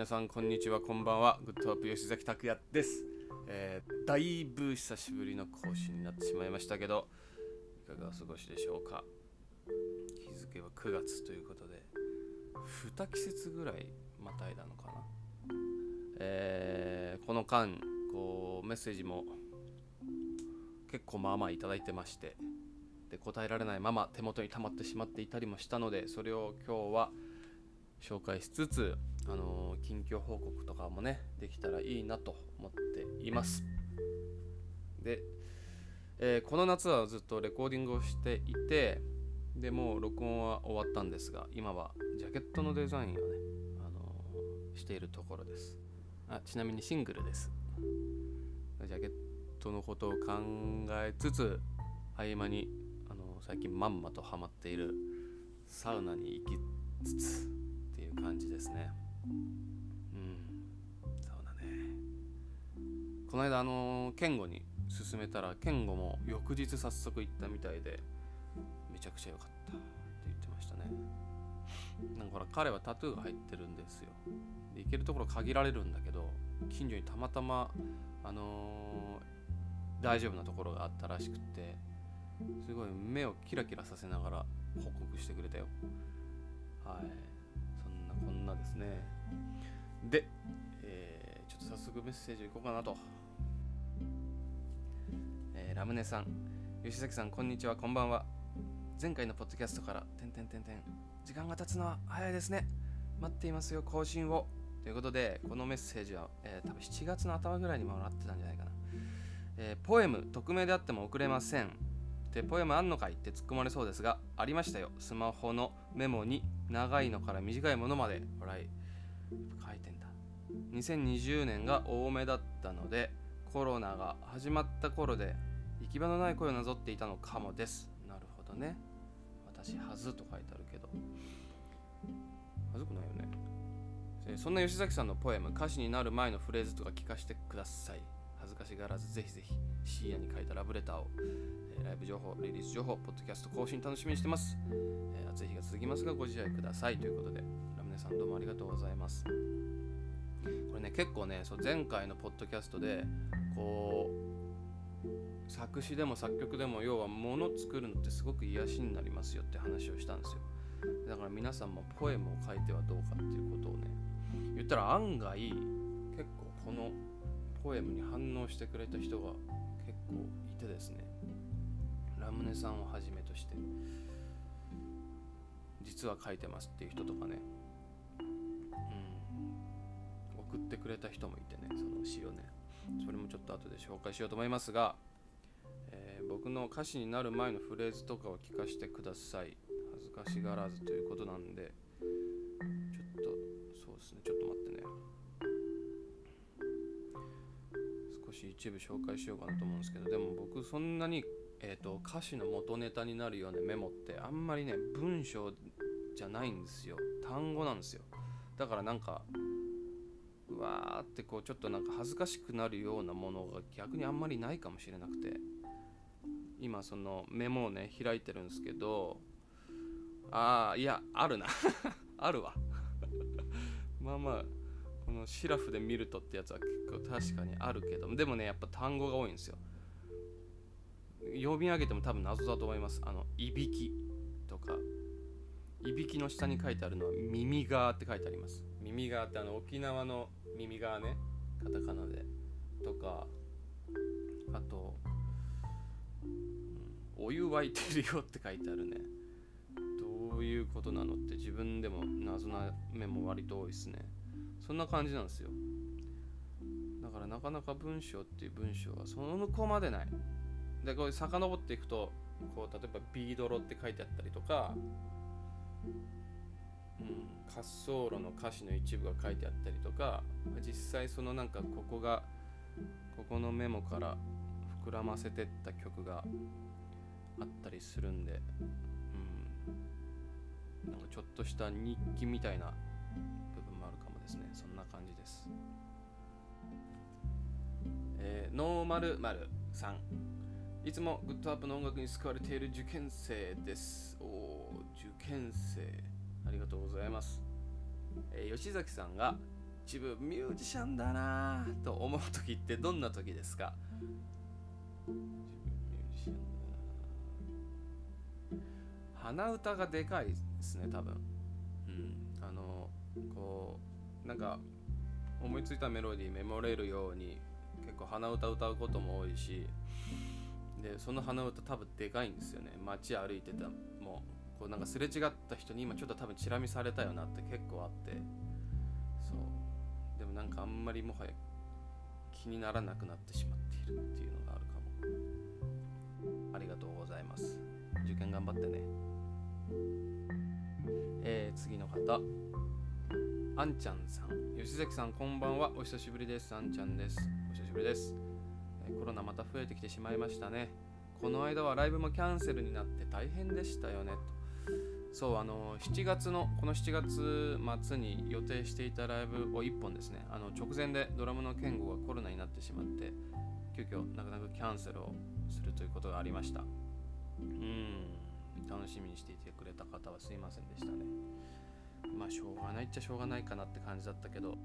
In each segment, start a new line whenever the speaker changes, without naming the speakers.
皆さんこんにちはこんばんは。グッドアップ吉崎拓也です、えーだいぶ久しぶりの更新になってしまいましたけどいかがお過ごしでしょうか？日付は9月ということで2季節ぐらいまたいだのかな、えーこの間こうメッセージも結構まあまあいただいてましてで答えられないまま手元に溜まってしまっていたりもしたのでそれを今日は紹介しつつ、あのー近況報告とかもねできたらいいなと思っています。で、えーこの夏はずっとレコーディングをしていてでもう録音は終わったんですが今はジャケットのデザインをね、あのーしているところです。あちなみにシングルです。ジャケットのことを考えつつ合間に、あの最近まんまとハマっているサウナに行きつつう感じですね。うん。そうだね。この間あの健吾に勧めたら健吾も翌日早速行ったみたいでめちゃくちゃ良かったって言ってましたね。なんかほら彼はタトゥーが入ってるんですよ。で行けるところ限られるんだけど近所にたまたまあのー大丈夫なところがあったらしくてすごい目をキラキラさせながら報告してくれたよ。はい。こんなですね。で、えーちょっと早速メッセージいこうかなと、えーラムネさん吉崎さんこんにちはこんばんは。前回のポッドキャストからてんてんてんてん。時間が経つのは早いですね。待っていますよ更新を。ということでこのメッセージは、えー多分7月の頭ぐらいにもらってたんじゃないかな、えーポエム匿名であっても送れません。でポエムあんのかい？って突っ込まれそうですがありましたよ。スマホのメモに長いのから短いものまで笑い。書いてんだ2020年が多めだったのでコロナが始まった頃で行き場のない声をなぞっていたのかもです。なるほどね。私はずと書いてあるけど。はずくないよね。そんな吉崎さんのポエム歌詞になる前のフレーズとか聞かせてください。恥ずかしがらずぜひぜひ深夜に書いたラブレターを、えーライブ情報リリース情報ポッドキャスト更新楽しみにしてます、えー暑い日が続きますがご自愛ください。ということでラムネさんどうもありがとうございます。これね結構ねそう前回のポッドキャストでこう作詞でも作曲でも要は物作るのってすごく癒しになりますよって話をしたんですよ。だから皆さんもポエムを書いてはどうかっていうことをね言ったら案外結構このポエムに反応してくれた人が結構いてですね。ラムネさんをはじめとして実は書いてますっていう人とかね、うん、送ってくれた人もいてねその詩をね。それもちょっと後で紹介しようと思いますが、えー僕の歌詞になる前のフレーズとかを聞かせてください。恥ずかしがらずということなんでちょっとそうですね。ちょっと待って。し一部紹介しようかなと思うんですけどでも僕そんなに、えー、と歌詞の元ネタになるようなメモってあんまりね文章じゃないんですよ。単語なんですよ。だからなんかうわーってこうちょっとなんか恥ずかしくなるようなものが逆にあんまりないかもしれなくて。今そのメモをね開いてるんですけどああいやあるな。あるわ。まあまあこのシラフで見るとってやつは結構確かにあるけどでもねやっぱ単語が多いんですよ。読み上げても多分謎だと思います。あのいびきとか。いびきの下に書いてあるのは耳側って書いてあります。耳側ってあの沖縄の耳側ね。カタカナで。とか。あと、お湯沸いてるよって書いてあるね。どういうことなのって自分でも謎な面も割と多いですね。そんな感じなんですよ。だからなかなか文章っていう文章はその向こうまでない。でこう遡っていくとこう例えば「ビードロ」って書いてあったりとかうん、滑走路の歌詞の一部が書いてあったりとか実際そのなんかここがここのメモから膨らませてった曲があったりするんで、うん、なんかちょっとした日記みたいなですね。そんな感じです、えーノーマルマルさん。いつもグッドアップの音楽に救われている受験生です。おお受験生。ありがとうございます、えー吉崎さんが一部ミュージシャンだなぁと思う時ってどんな時ですか？一部ミュージシャンだ鼻歌がでかいですね多分。うん。あのこうなんか思いついたメロディーメモれるように結構鼻歌歌うことも多いしでその鼻歌多分でかいんですよね。街歩いてたもうこうなんかすれ違った人に今ちょっと多分チラ見されたよなって結構あって。そう。でもなんかあんまりもはや気にならなくなってしまっているっていうのがあるかも。ありがとうございます。受験頑張ってね。えー、次の方。あんちゃんさん。吉崎さんこんばんは。お久しぶりです。あんちゃんです。お久しぶりです。コロナまた増えてきてしまいましたね。この間はライブもキャンセルになって大変でしたよね。とそうあの7月のこの7月末に予定していたライブを1本ですね。あの直前でドラムの健吾がコロナになってしまって急遽なかなかキャンセルをするということがありました。うん。楽しみにしていてくれた方はすいませんでしたね。まあしょうがないっちゃしょうがないかなって感じだったけど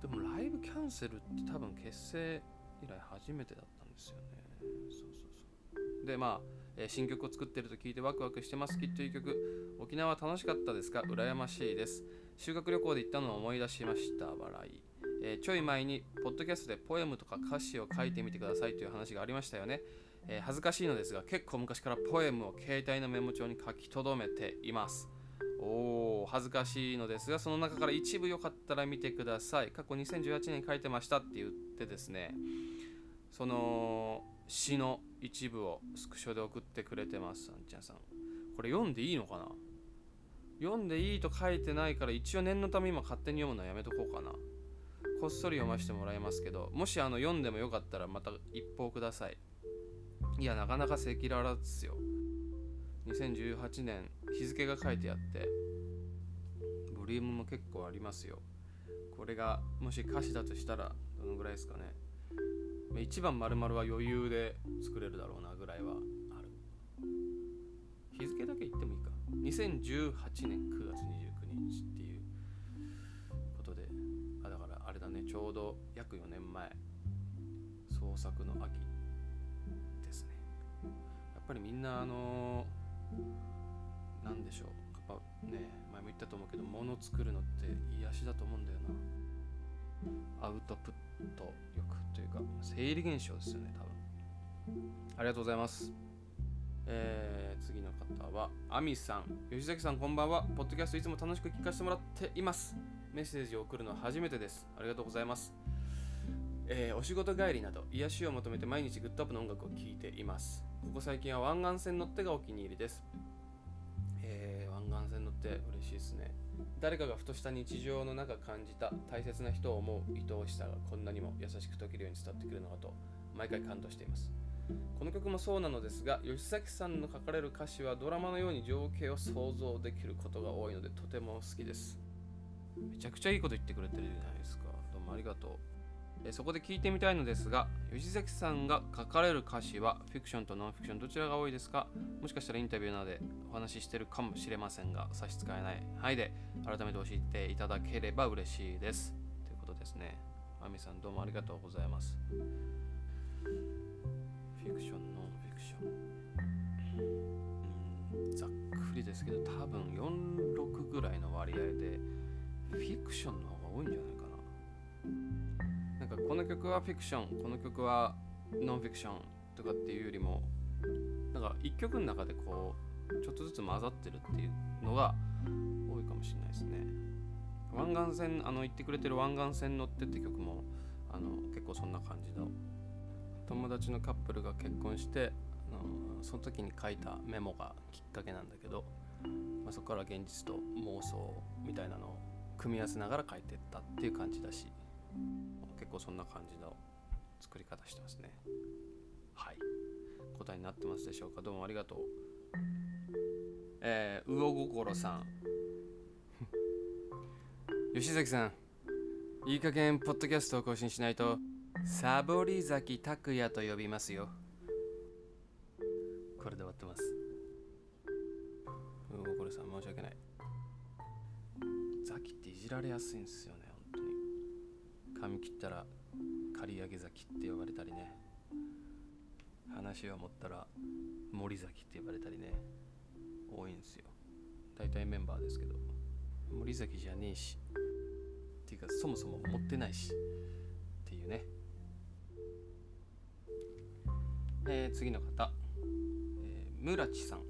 でもライブキャンセルって多分結成以来初めてだったんですよね。そうそうそう。でまあ、えー、新曲を作ってると聞いてワクワクしてますきっという曲。沖縄楽しかったですか？羨ましいです。修学旅行で行ったのを思い出しました。笑い、えー、ちょい前にポッドキャストでポエムとか歌詞を書いてみてくださいという話がありましたよね、えー、恥ずかしいのですが結構昔からポエムを携帯のメモ帳に書き留めています。おお恥ずかしいのですがその中から一部よかったら見てください。過去2018年書いてましたって言ってですねその詩の一部をスクショで送ってくれてますあんちゃんさん。これ読んでいいのかな？読んでいいと書いてないから一応念のため今勝手に読むのはやめとこうかな。こっそり読ませてもらいますけどもしあの読んでもよかったらまた一報ください。いやなかなか赤裸々ですよ。2018年日付が書いてあってボリュームも結構ありますよ。これがもし歌詞だとしたらどのぐらいですかね。1番丸々は余裕で作れるだろうなぐらいはある。日付だけ言ってもいいか。2018年9月29日っていうことで。あだからあれだね。ちょうど約4年前創作の秋ですね。やっぱりみんなあの何でしょう。やっぱね前も言ったと思うけど物作るのって癒しだと思うんだよな。アウトプット欲というか生理現象ですよね多分。ありがとうございます。えー、次の方はアミさん。吉崎さんこんばんは。ポッドキャストいつも楽しく聞かせてもらっています。メッセージを送るのは初めてです。ありがとうございます。えー、お仕事帰りなど癒しを求めて毎日グッドアップの音楽を聴いています。ここ最近は湾岸線乗ってがお気に入りです。えー、湾岸線乗って嬉しいですね。誰かがふとした日常の中感じた大切な人を思う愛おしさがこんなにも優しく解けるように伝わってくるのかと毎回感動しています。この曲もそうなのですが吉崎さんの書かれる歌詞はドラマのように情景を想像できることが多いのでとても好きです。めちゃくちゃいいこと言ってくれてるじゃないですか。どうもありがとう。そこで聞いてみたいのですが吉崎さんが書かれる歌詞はフィクションとノンフィクションどちらが多いですか？もしかしたらインタビューなどでお話ししてるかもしれませんが差し支えない。範囲で改めて教えていただければ嬉しいです。ということですね。マミさんどうもありがとうございます。フィクションノンフィクション。ざっくりですけど多分46ぐらいの割合でフィクションの方が多いんじゃないかな。かこの曲はフィクションこの曲はノンフィクションとかっていうよりもなんか一曲の中でこうちょっとずつ混ざってるっていうのが多いかもしれないですね。湾岸線あの言ってくれてる湾岸線乗ってって曲もあの結構そんな感じだ友達のカップルが結婚してあのその時に書いたメモがきっかけなんだけど、まあ、そこから現実と妄想みたいなのを組み合わせながら書いてったっていう感じだし。結構そんな感じの作り方してますね。はい。答えになってますでしょうか？どうもありがとう。えー、魚心さん。吉崎さん。いい加減ポッドキャストを更新しないとサボり崎拓也と呼びますよ。これで終わってます。魚心さん申し訳ない。ザキっていじられやすいんですよね。髪切ったら刈り上げ崎って呼ばれたりね。話を持ったら森崎って呼ばれたりね。多いんですよ。大体メンバーですけど。森崎じゃねえし。っていうかそもそも持ってないしっていうね。えー、次の方、えー、村地さん、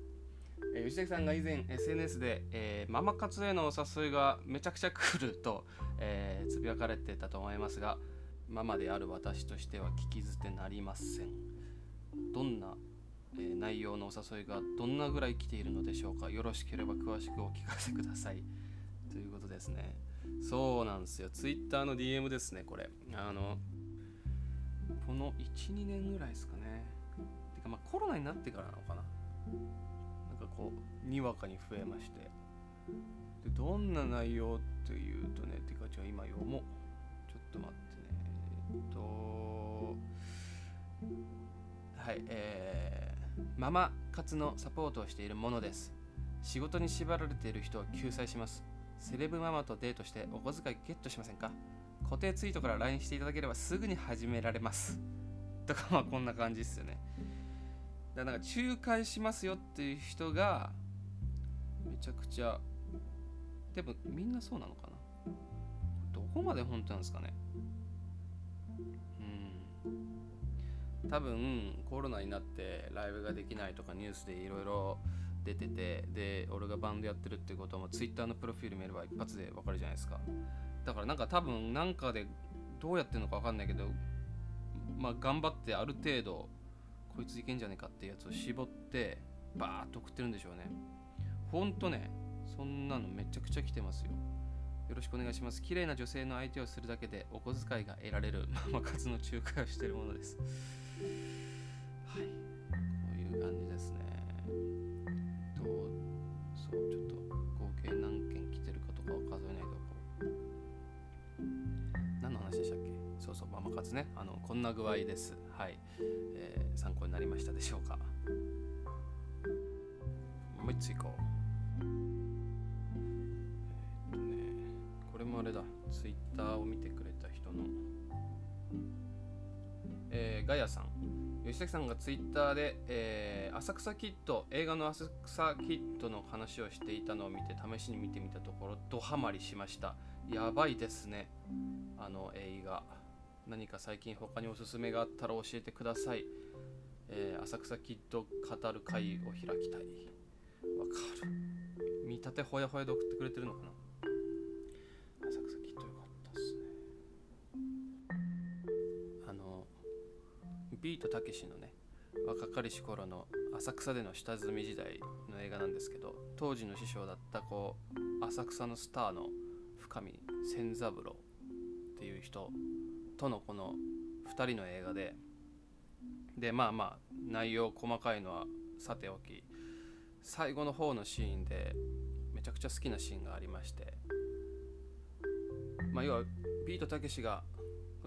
え、吉崎さんが以前 SNS で、えー、ママ活へのお誘いがめちゃくちゃ来ると、えー、つぶやかれてたと思いますがママである私としては聞き捨てなりません。どんな、えー、内容のお誘いがどんなぐらい来ているのでしょうか。よろしければ詳しくお聞かせください。ということですね。そうなんですよ。Twitter の DM ですねこれ。あのこの12年ぐらいですかね。てかまあコロナになってからなのかな。こうにわかに増えまして。でどんな内容っていうとねてかじゃあ今読もう。ちょっと待ってね。えっとはいえー、ママ活のサポートをしているものです。仕事に縛られている人を救済します。セレブママとデートしてお小遣いゲットしませんか？固定ツイートから LINE していただければすぐに始められます。とかまあこんな感じですよね。だからなんか仲介しますよっていう人がめちゃくちゃでもみんなそうなのかな。どこまで本当なんですかね。うん。多分コロナになってライブができないとかニュースでいろいろ出ててで俺がバンドやってるってことも Twitter のプロフィール見れば一発でわかるじゃないですか。だからなんか多分なんかでどうやってるのかわかんないけどまあ頑張ってある程度こいついけんじゃねえかっていうやつを絞ってバーッと送ってるんでしょうね。ほんとねそんなのめちゃくちゃ来てますよ。よろしくお願いします。綺麗な女性の相手をするだけでお小遣いが得られる。ママ活の仲介をしているものです。はい。こういう感じですね。どうそうちょっと合計何件来てるかとかを数えないとこう。何の話でしたっけ？そうそうママ活ね。あのこんな具合です。はい、えー、参考になりましたでしょうか？もう一ついこう。えー、とねこれもあれだ。ツイッターを見てくれた人の。えー、ガヤさん。吉崎さんがツイッターで、えー、浅草キッド映画の浅草キッドの話をしていたのを見て試しに見てみたところドハマりしました。やばいですね。あの映画。何か最近他におすすめがあったら教えてください、えー、浅草キッド語る会を開きたい。わかる。見立てほやほやで送ってくれてるのかな。浅草キッドよかったっすね。あのビートたけしのね若かりし頃の浅草での下積み時代の映画なんですけど当時の師匠だったこう浅草のスターの深見千三郎っていう人とのこの2人の映画ででまあまあ内容細かいのはさておき最後の方のシーンでめちゃくちゃ好きなシーンがありましてまあ要はビートたけしが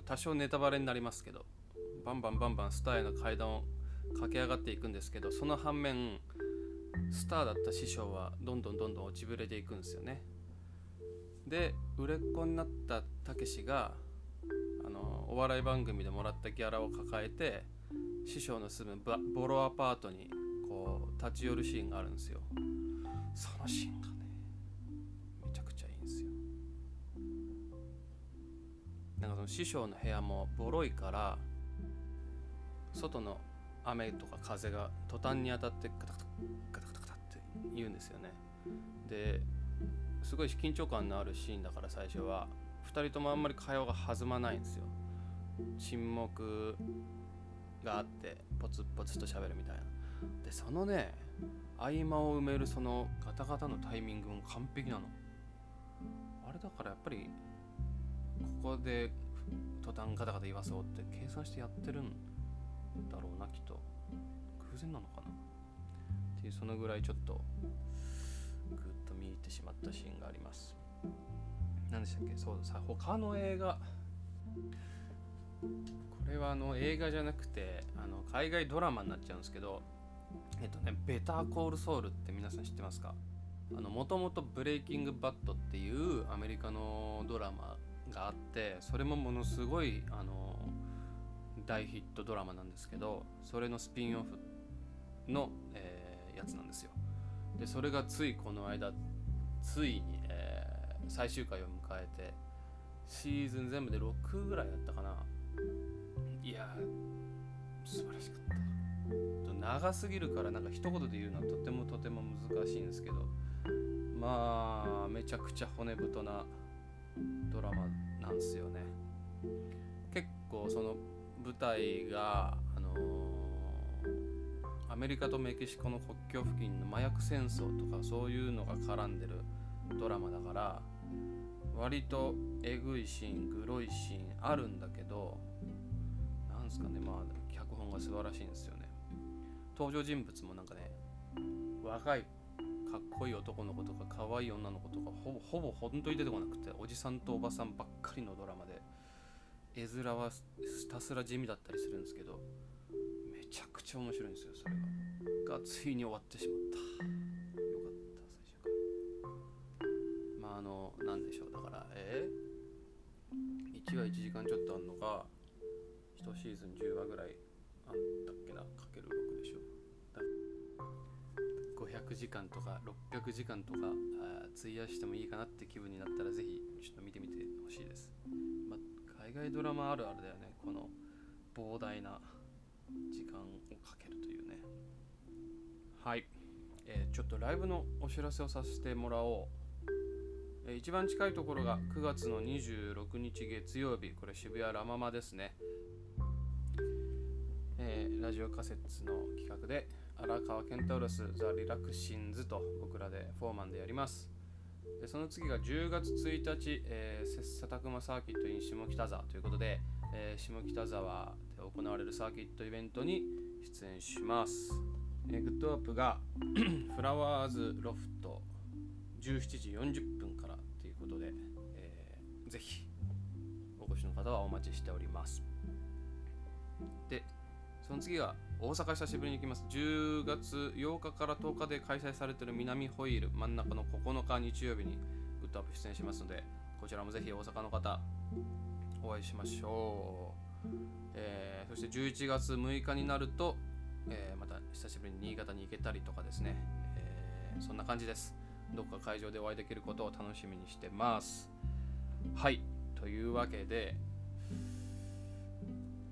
多少ネタバレになりますけどバンバンバンバンスターへの階段を駆け上がっていくんですけどその反面スターだった師匠はどんどんどんどん落ちぶれていくんですよね。で売れっ子になったたけしがお笑い番組でもらったギャラを抱えて師匠の住むボロアパートにこう立ち寄るシーンがあるんですよ。そのシーンがねめちゃくちゃいいんですよ。なんかその師匠の部屋もボロいから外の雨とか風が途端に当たってガタガタガタガタガタって言うんですよね。ですごい緊張感のあるシーンだから最初は2人ともあんまり会話が弾まないんですよ。沈黙があってポツポツと喋るみたいな。でそのね合間を埋めるそのガタガタのタイミングも完璧なの。あれだからやっぱりここで途端ガタガタ言わそうって計算してやってるんだろうなきっと。偶然なのかな。っていうそのぐらいちょっとグッと見入ってしまったシーンがあります。何でしたっけ？そうさ他の映画。これはあの映画じゃなくてあの海外ドラマになっちゃうんですけどえっとねベターコールソウルって皆さん知ってますか？もともとブレイキングバットっていうアメリカのドラマがあってそれもものすごいあの大ヒットドラマなんですけどそれのスピンオフの、えー、やつなんですよ。でそれがついこの間ついに、えー、最終回を迎えてシーズン全部で6ぐらいやったかな。いや素晴らしかった。長すぎるからなんか一言で言うのはとてもとても難しいんですけどまあめちゃくちゃ骨太なドラマなんですよね。結構その舞台があのー、アメリカとメキシコの国境付近の麻薬戦争とかそういうのが絡んでるドラマだから割とえぐいシーングロいシーンあるんだけどなんすかねまあ脚本が素晴らしいんですよね。登場人物もなんかね若いかっこいい男の子とか可愛い女の子とかほぼほぼ本当に出てこなくておじさんとおばさんばっかりのドラマで絵面はひたすら地味だったりするんですけどめちゃくちゃ面白いんですよそれが。がついに終わってしまった。よかった最初からまああの何でしょう、1話1時間ちょっとあんのが1シーズン10話ぐらいあったっけな？かける6でしょ。500時間とか600時間とか費やしてもいいかなって気分になったらぜひちょっと見てみてほしいです。ま海外ドラマあるあるだよね。この膨大な時間をかけるというね。はい、えー、ちょっとライブのお知らせをさせてもらおう、えー、一番近いところが9月の26日月曜日。これ渋谷ラママですね。えー、ラジオカセッツの企画で荒川ケンタウロスザ・リラクシンズと僕らでフォーマンでやります。でその次が10月1日、えー、切磋琢磨サーキット in 下北沢ということで、えー、下北沢で行われるサーキットイベントに出演します。えー、 GOODWARP が フラワーズロフト17時40分ことで、えー、ぜひお越しの方はお待ちしております。で、その次が大阪久しぶりに行きます。10月8日から10日で開催されている南ホイール真ん中の9日日曜日にグッドアップ出演しますので、こちらもぜひ大阪の方、お会いしましょう。えー、そして11月6日になると、えー、また久しぶりに新潟に行けたりとかですね、えー、そんな感じです。どっか会場でお会いできることを楽しみにしてます。はい、というわけで、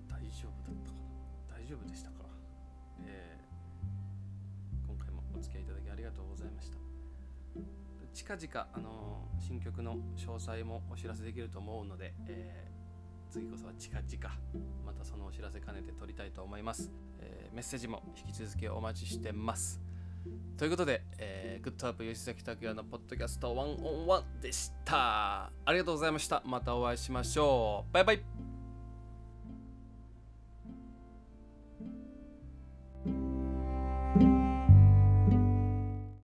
大丈夫だったかな？大丈夫でしたか？今回もお付き合いいただきありがとうございました。近々あの新曲の詳細もお知らせできると思うので、えー、次こそは近々またそのお知らせ兼ねて撮りたいと思います、えー、メッセージも引き続きお待ちしてます。ということで、えー、グッドアップ吉崎拓也のポッドキャストワンオンワンでした。ありがとうございました。またお会いしましょう。バイバイ。